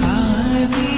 爱你。